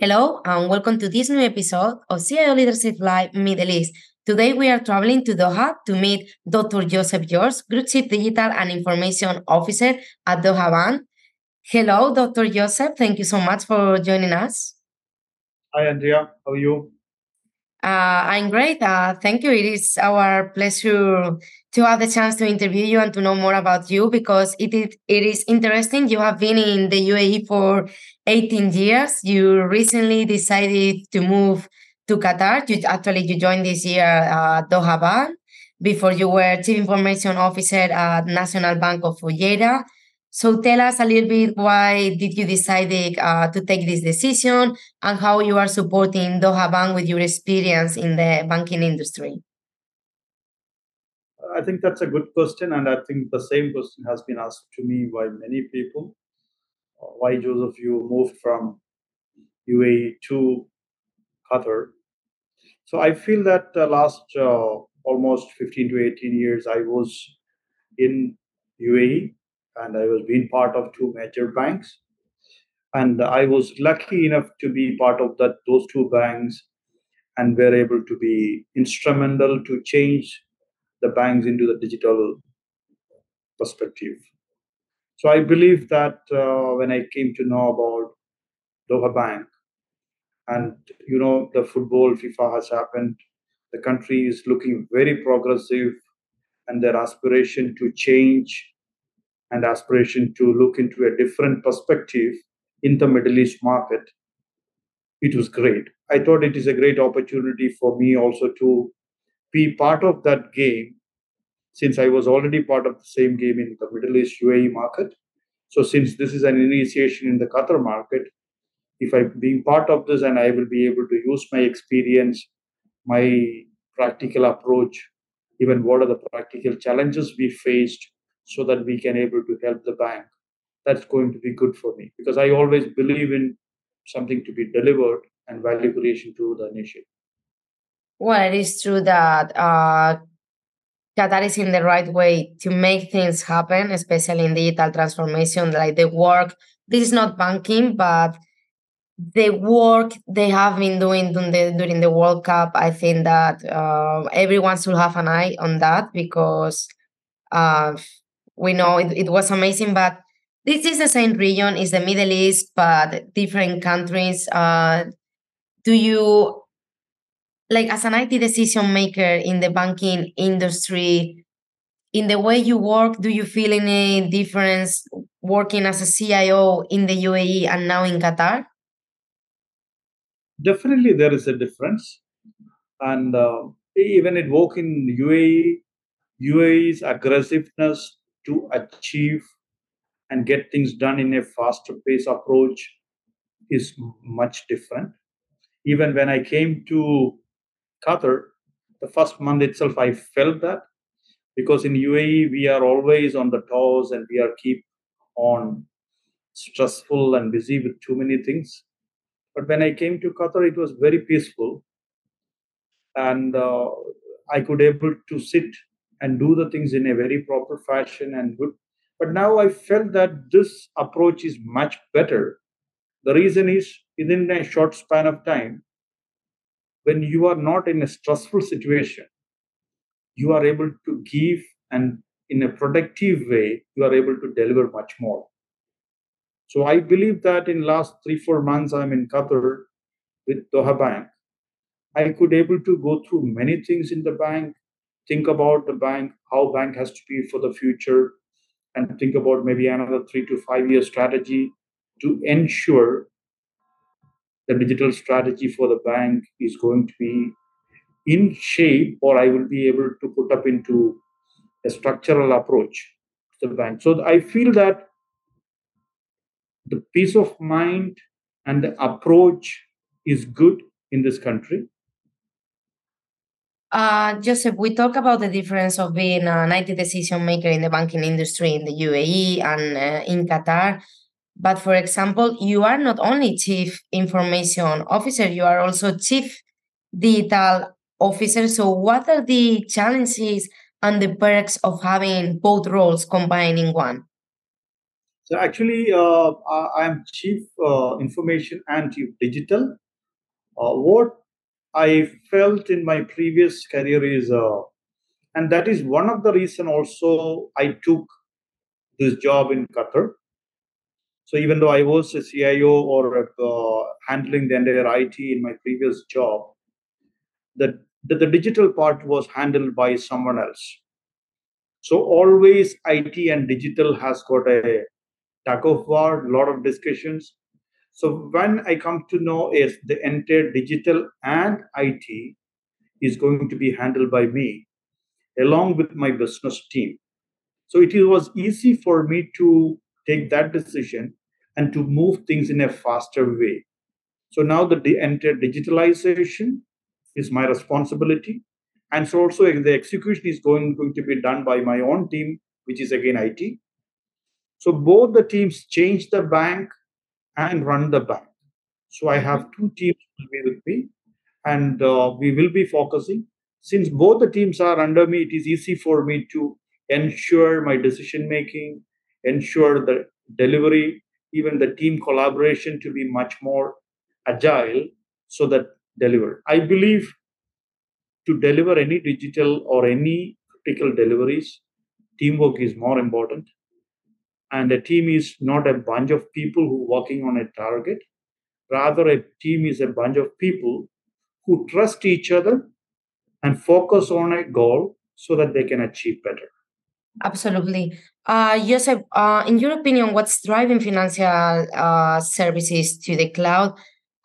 Hello, and welcome to this new episode of CIO Leadership Live Middle East. Today, we are traveling to Doha to meet Dr. Joseph George, Group Chief Digital and Information Officer at Doha Bank. Hello, Dr. Joseph. Thank you so much for joining us. Hi, Andrea. How are you? Uh, I'm great. Uh, thank you. It is our pleasure to have the chance to interview you and to know more about you because it is, it is interesting. You have been in the UAE for 18 years. You recently decided to move to Qatar. You actually you joined this year uh, Doha Bank. Before you were Chief Information Officer at National Bank of Fujairah. So tell us a little bit why did you decide uh, to take this decision and how you are supporting Doha Bank with your experience in the banking industry? I think that's a good question, and I think the same question has been asked to me by many people. Uh, why, Joseph, you moved from UAE to Qatar? So I feel that the last uh, almost 15 to 18 years, I was in UAE and I was being part of two major banks. And I was lucky enough to be part of that those two banks and were able to be instrumental to change the banks into the digital perspective. So I believe that uh, when I came to know about Doha Bank, and you know the football FIFA has happened, the country is looking very progressive, and their aspiration to change and aspiration to look into a different perspective in the Middle East market, it was great. I thought it is a great opportunity for me also to be part of that game since I was already part of the same game in the Middle East UAE market. So, since this is an initiation in the Qatar market, if I'm being part of this and I will be able to use my experience, my practical approach, even what are the practical challenges we faced so that we can able to help the bank that's going to be good for me because i always believe in something to be delivered and value creation to the nation well it is true that uh, Qatar is in the right way to make things happen, especially in digital transformation, like the work. This is not banking, but the work they have been doing during the, during the World Cup, I think that uh, everyone should have an eye on that because uh, we know it, it was amazing, but this is the same region, is the Middle East, but different countries. Uh, do you, like, as an IT decision maker in the banking industry, in the way you work, do you feel any difference working as a CIO in the UAE and now in Qatar? Definitely, there is a difference, and uh, even at work in UAE, UAE's aggressiveness to achieve and get things done in a faster pace approach is much different. Even when I came to Qatar, the first month itself, I felt that because in UAE we are always on the toes and we are keep on stressful and busy with too many things. But when I came to Qatar, it was very peaceful, and uh, I could able to sit and do the things in a very proper fashion and good. But now I felt that this approach is much better. The reason is within a short span of time, when you are not in a stressful situation, you are able to give and in a productive way, you are able to deliver much more. So I believe that in last three, four months, I'm in Qatar with Doha Bank. I could able to go through many things in the bank think about the bank, how bank has to be for the future, and think about maybe another three to five year strategy to ensure the digital strategy for the bank is going to be in shape or I will be able to put up into a structural approach to the bank. So I feel that the peace of mind and the approach is good in this country. Uh, Joseph, we talk about the difference of being an IT decision maker in the banking industry in the UAE and uh, in Qatar. But for example, you are not only chief information officer, you are also chief digital officer. So, what are the challenges and the perks of having both roles combined in one? So actually, uh, I am chief uh, information and chief digital. Uh, what I felt in my previous career is, uh, and that is one of the reason also I took this job in Qatar. So even though I was a CIO or uh, handling the entire IT in my previous job, the, the, the digital part was handled by someone else. So always IT and digital has got a tug of war, a lot of discussions. So when I come to know is the entire digital and IT is going to be handled by me along with my business team. So it was easy for me to take that decision and to move things in a faster way. So now the entire digitalization is my responsibility. And so also the execution is going, going to be done by my own team, which is again IT. So both the teams change the bank and run the bank. So I have two teams with me, and uh, we will be focusing. Since both the teams are under me, it is easy for me to ensure my decision making, ensure the delivery, even the team collaboration to be much more agile so that deliver. I believe to deliver any digital or any critical deliveries, teamwork is more important. And a team is not a bunch of people who working on a target. Rather, a team is a bunch of people who trust each other and focus on a goal so that they can achieve better. Absolutely. Uh, Joseph, uh, in your opinion, what's driving financial uh, services to the cloud?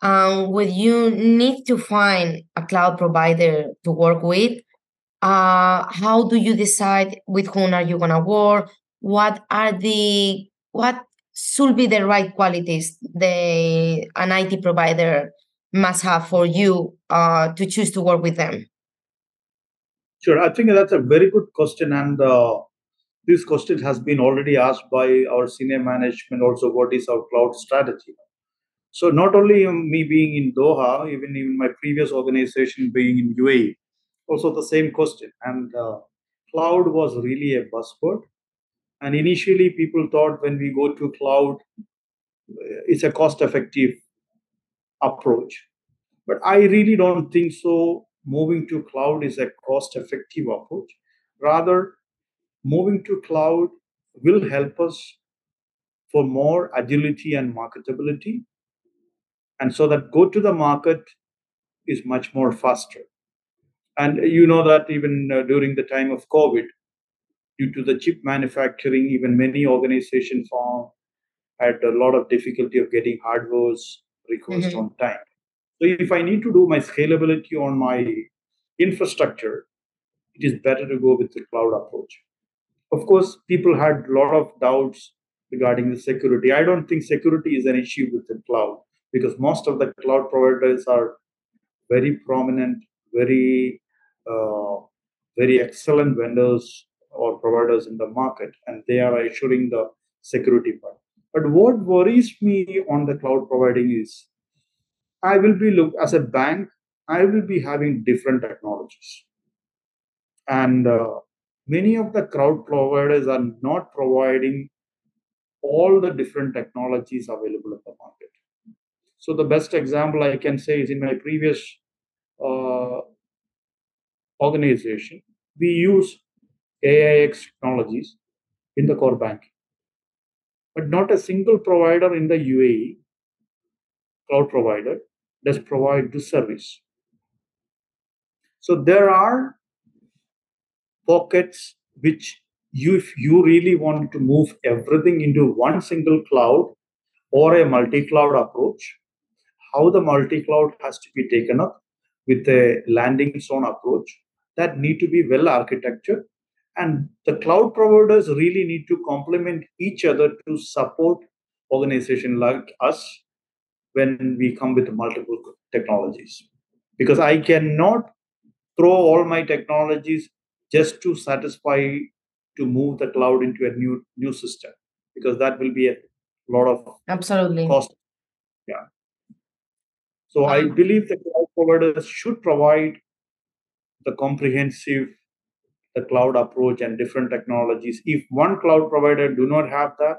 Um, would you need to find a cloud provider to work with? Uh, how do you decide with whom are you gonna work? What are the what should be the right qualities the an IT provider must have for you uh, to choose to work with them? Sure, I think that's a very good question, and uh, this question has been already asked by our senior management. Also, what is our cloud strategy? So not only me being in Doha, even in my previous organization being in UAE, also the same question. And uh, cloud was really a buzzword. And initially, people thought when we go to cloud, it's a cost-effective approach. But I really don't think so. Moving to cloud is a cost-effective approach. Rather, moving to cloud will help us for more agility and marketability and so that go to the market is much more faster and you know that even uh, during the time of covid due to the chip manufacturing even many organizations found had a lot of difficulty of getting hardwares request mm-hmm. on time. So if i need to do my scalability on my infrastructure it is better to go with the cloud approach. Of course people had a lot of doubts regarding the security. I don't think security is an issue with the cloud because most of the cloud providers are very prominent, very uh, very excellent vendors or providers in the market, and they are assuring the security part. But what worries me on the cloud providing is, I will be look as a bank, I will be having different technologies, and uh, many of the cloud providers are not providing all the different technologies available in the market so the best example I can say is in my previous uh, organization, we use AIX technologies in the core banking. But not a single provider in the UAE, cloud provider, does provide this service. So there are pockets which you, if you really want to move everything into one single cloud or a multi-cloud approach, how the multi-cloud has to be taken up with a landing zone approach that need to be well architected and the cloud providers really need to complement each other to support organization like us when we come with multiple technologies. Because i cannot throw all my technologies just to satisfy to move the cloud into a new new system because that will be a lot of absolutely. cost. Yeah. So I uh-huh. believe the cloud providers should provide the comprehensive the cloud approach and different technologies. If one cloud provider do not have that,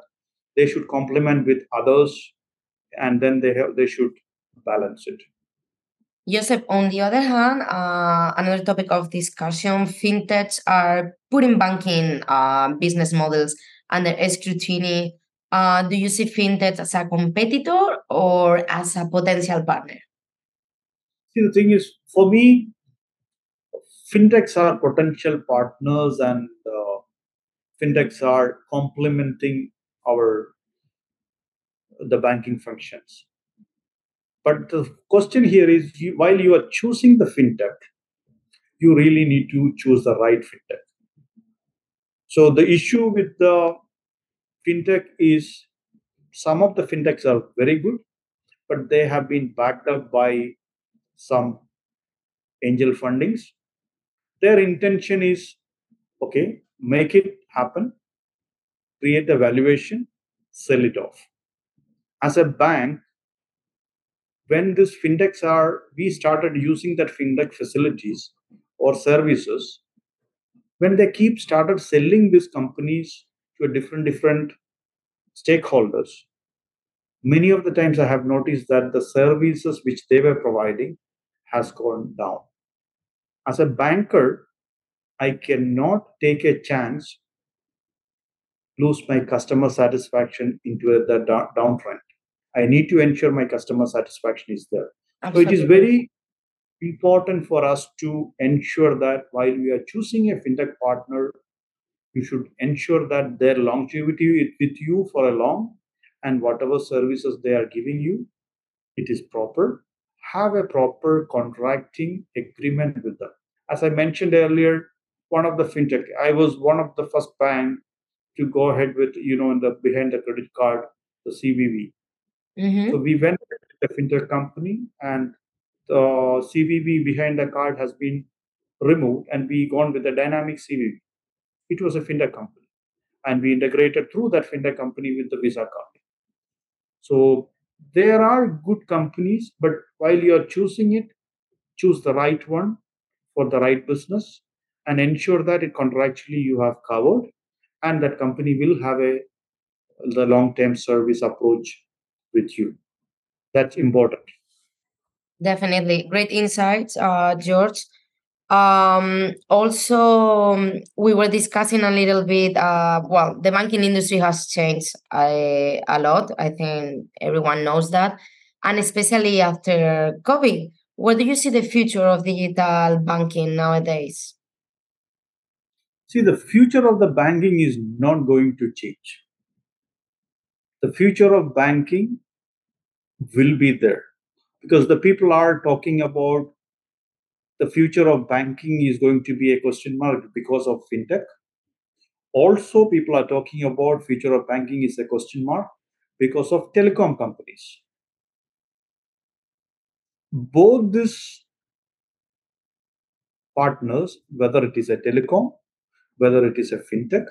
they should complement with others and then they have they should balance it Joseph, on the other hand, uh, another topic of discussion, fintechs are putting banking uh, business models under scrutiny. Uh, do you see fintechs as a competitor or as a potential partner? See, the thing is, for me, fintechs are potential partners and uh, fintechs are complementing our the banking functions. But the question here is you, while you are choosing the fintech you really need to choose the right fintech. So the issue with the fintech is some of the fintechs are very good but they have been backed up by some angel fundings their intention is okay make it happen create the valuation sell it off. As a bank when this fintechs are we started using that fintech facilities or services when they keep started selling these companies to a different different stakeholders many of the times i have noticed that the services which they were providing has gone down as a banker i cannot take a chance lose my customer satisfaction into a, the downtrend I need to ensure my customer satisfaction is there. Absolutely. So it is very important for us to ensure that while we are choosing a fintech partner, you should ensure that their longevity is with you for a long and whatever services they are giving you, it is proper. Have a proper contracting agreement with them. As I mentioned earlier, one of the fintech, I was one of the first bank to go ahead with, you know, in the behind the credit card, the CVV. Mm-hmm. So we went to the fintech company and the CVV behind the card has been removed and we gone with the dynamic CVV. It was a fintech company and we integrated through that fintech company with the Visa card. So there are good companies, but while you are choosing it, choose the right one for the right business and ensure that it contractually you have covered and that company will have a the long-term service approach with you. That's important. Definitely. Great insights, uh, George. Um, also, um, we were discussing a little bit. Uh, well, the banking industry has changed a, a lot. I think everyone knows that. And especially after COVID, where do you see the future of digital banking nowadays? See, the future of the banking is not going to change. The future of banking will be there because the people are talking about the future of banking is going to be a question mark because of fintech. Also people are talking about future of banking is a question mark because of telecom companies both these partners whether it is a telecom whether it is a fintech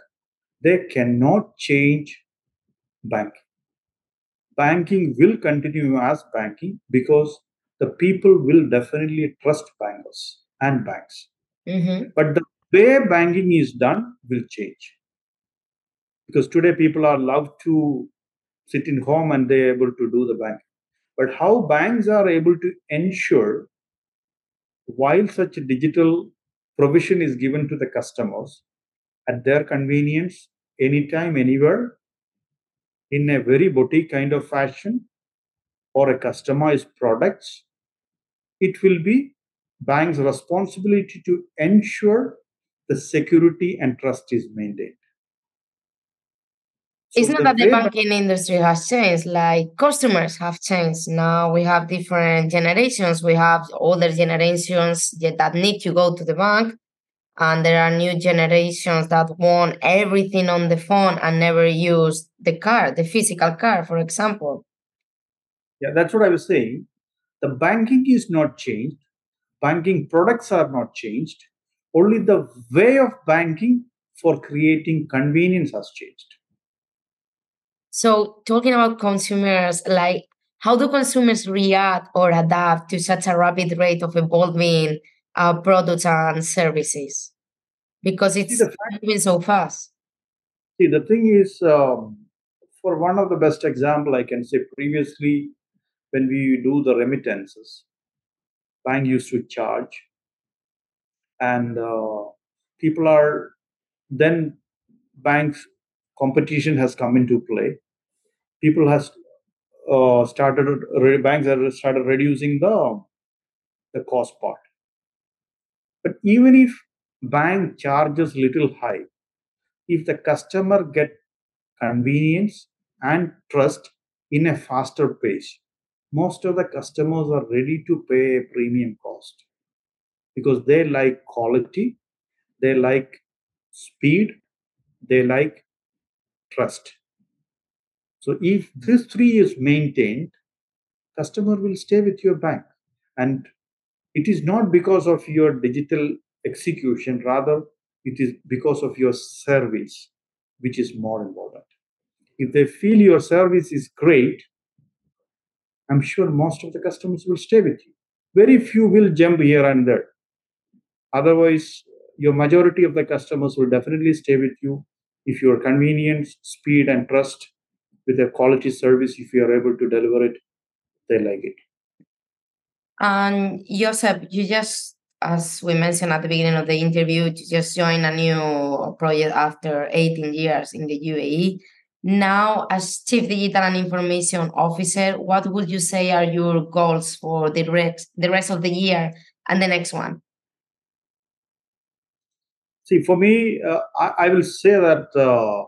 they cannot change banking. Banking will continue as banking because the people will definitely trust bankers and banks. Mm-hmm. But the way banking is done will change. Because today people are allowed to sit in home and they're able to do the banking. But how banks are able to ensure while such a digital provision is given to the customers at their convenience, anytime, anywhere, in a very boutique kind of fashion or a customized products, it will be bank's responsibility to ensure the security and trust is maintained. So it's not that the banking industry has changed, like customers have changed. Now we have different generations. We have older generations that need to go to the bank and there are new generations that want everything on the phone and never use the car the physical car for example. Yeah that's what i was saying. The banking is not changed. Banking products are not changed. Only the way of banking for creating convenience has changed so talking about consumers like how do consumers react or adapt to such a rapid rate of evolving uh, products and services because it's moving so fast. See, the thing is, um, for one of the best example, I can say previously when we do the remittances, bank used to charge, and uh, people are then banks competition has come into play. People has uh, started banks have started reducing the the cost part. But even if bank charges little high, if the customer get convenience and trust in a faster pace, most of the customers are ready to pay a premium cost because they like quality, they like speed, they like trust. So if this three is maintained, customer will stay with your bank. And it is not because of your digital execution, rather it is because of your service, which is more important. If they feel your service is great, I'm sure most of the customers will stay with you. Very few will jump here and there. Otherwise, your majority of the customers will definitely stay with you if your convenience, speed, and trust with a quality service, if you are able to deliver it, they like it. And Joseph, you just, as we mentioned at the beginning of the interview, you just joined a new project after 18 years in the UAE. Now, as Chief Digital and Information Officer, what would you say are your goals for the rest, the rest of the year and the next one? See, for me, uh, I, I, will say that uh,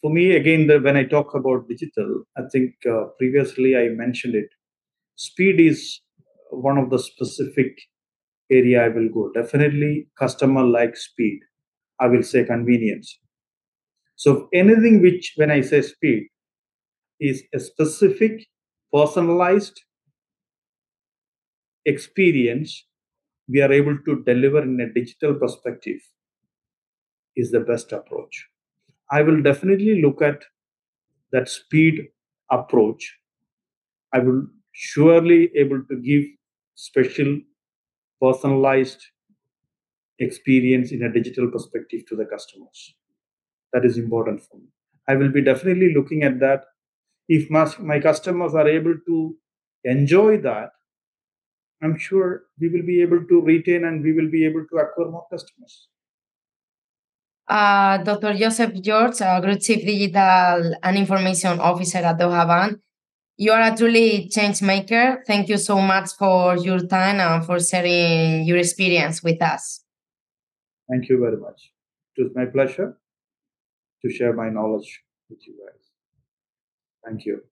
for me, again, the, when I talk about digital, I think uh, previously I mentioned it. Speed is one of the specific area I will go. Definitely, customer like speed. I will say convenience so anything which, when I say speed, is a specific, personalized experience we are able to deliver in a digital perspective is the best approach. I will definitely look at that speed approach. I will surely able to give special personalized experience in a digital perspective to the customers. That is important for me. I will be definitely looking at that. If my, my customers are able to enjoy that i'm sure we will be able to retain and we will be able to acquire more customers uh, Dr. Joseph George, Group Chief Digital and Information Officer at Doha Bank. You are a truly change maker. Thank you so much for your time and for sharing your experience with us. Thank you very much. It was my pleasure to share my knowledge with you guys. Thank you.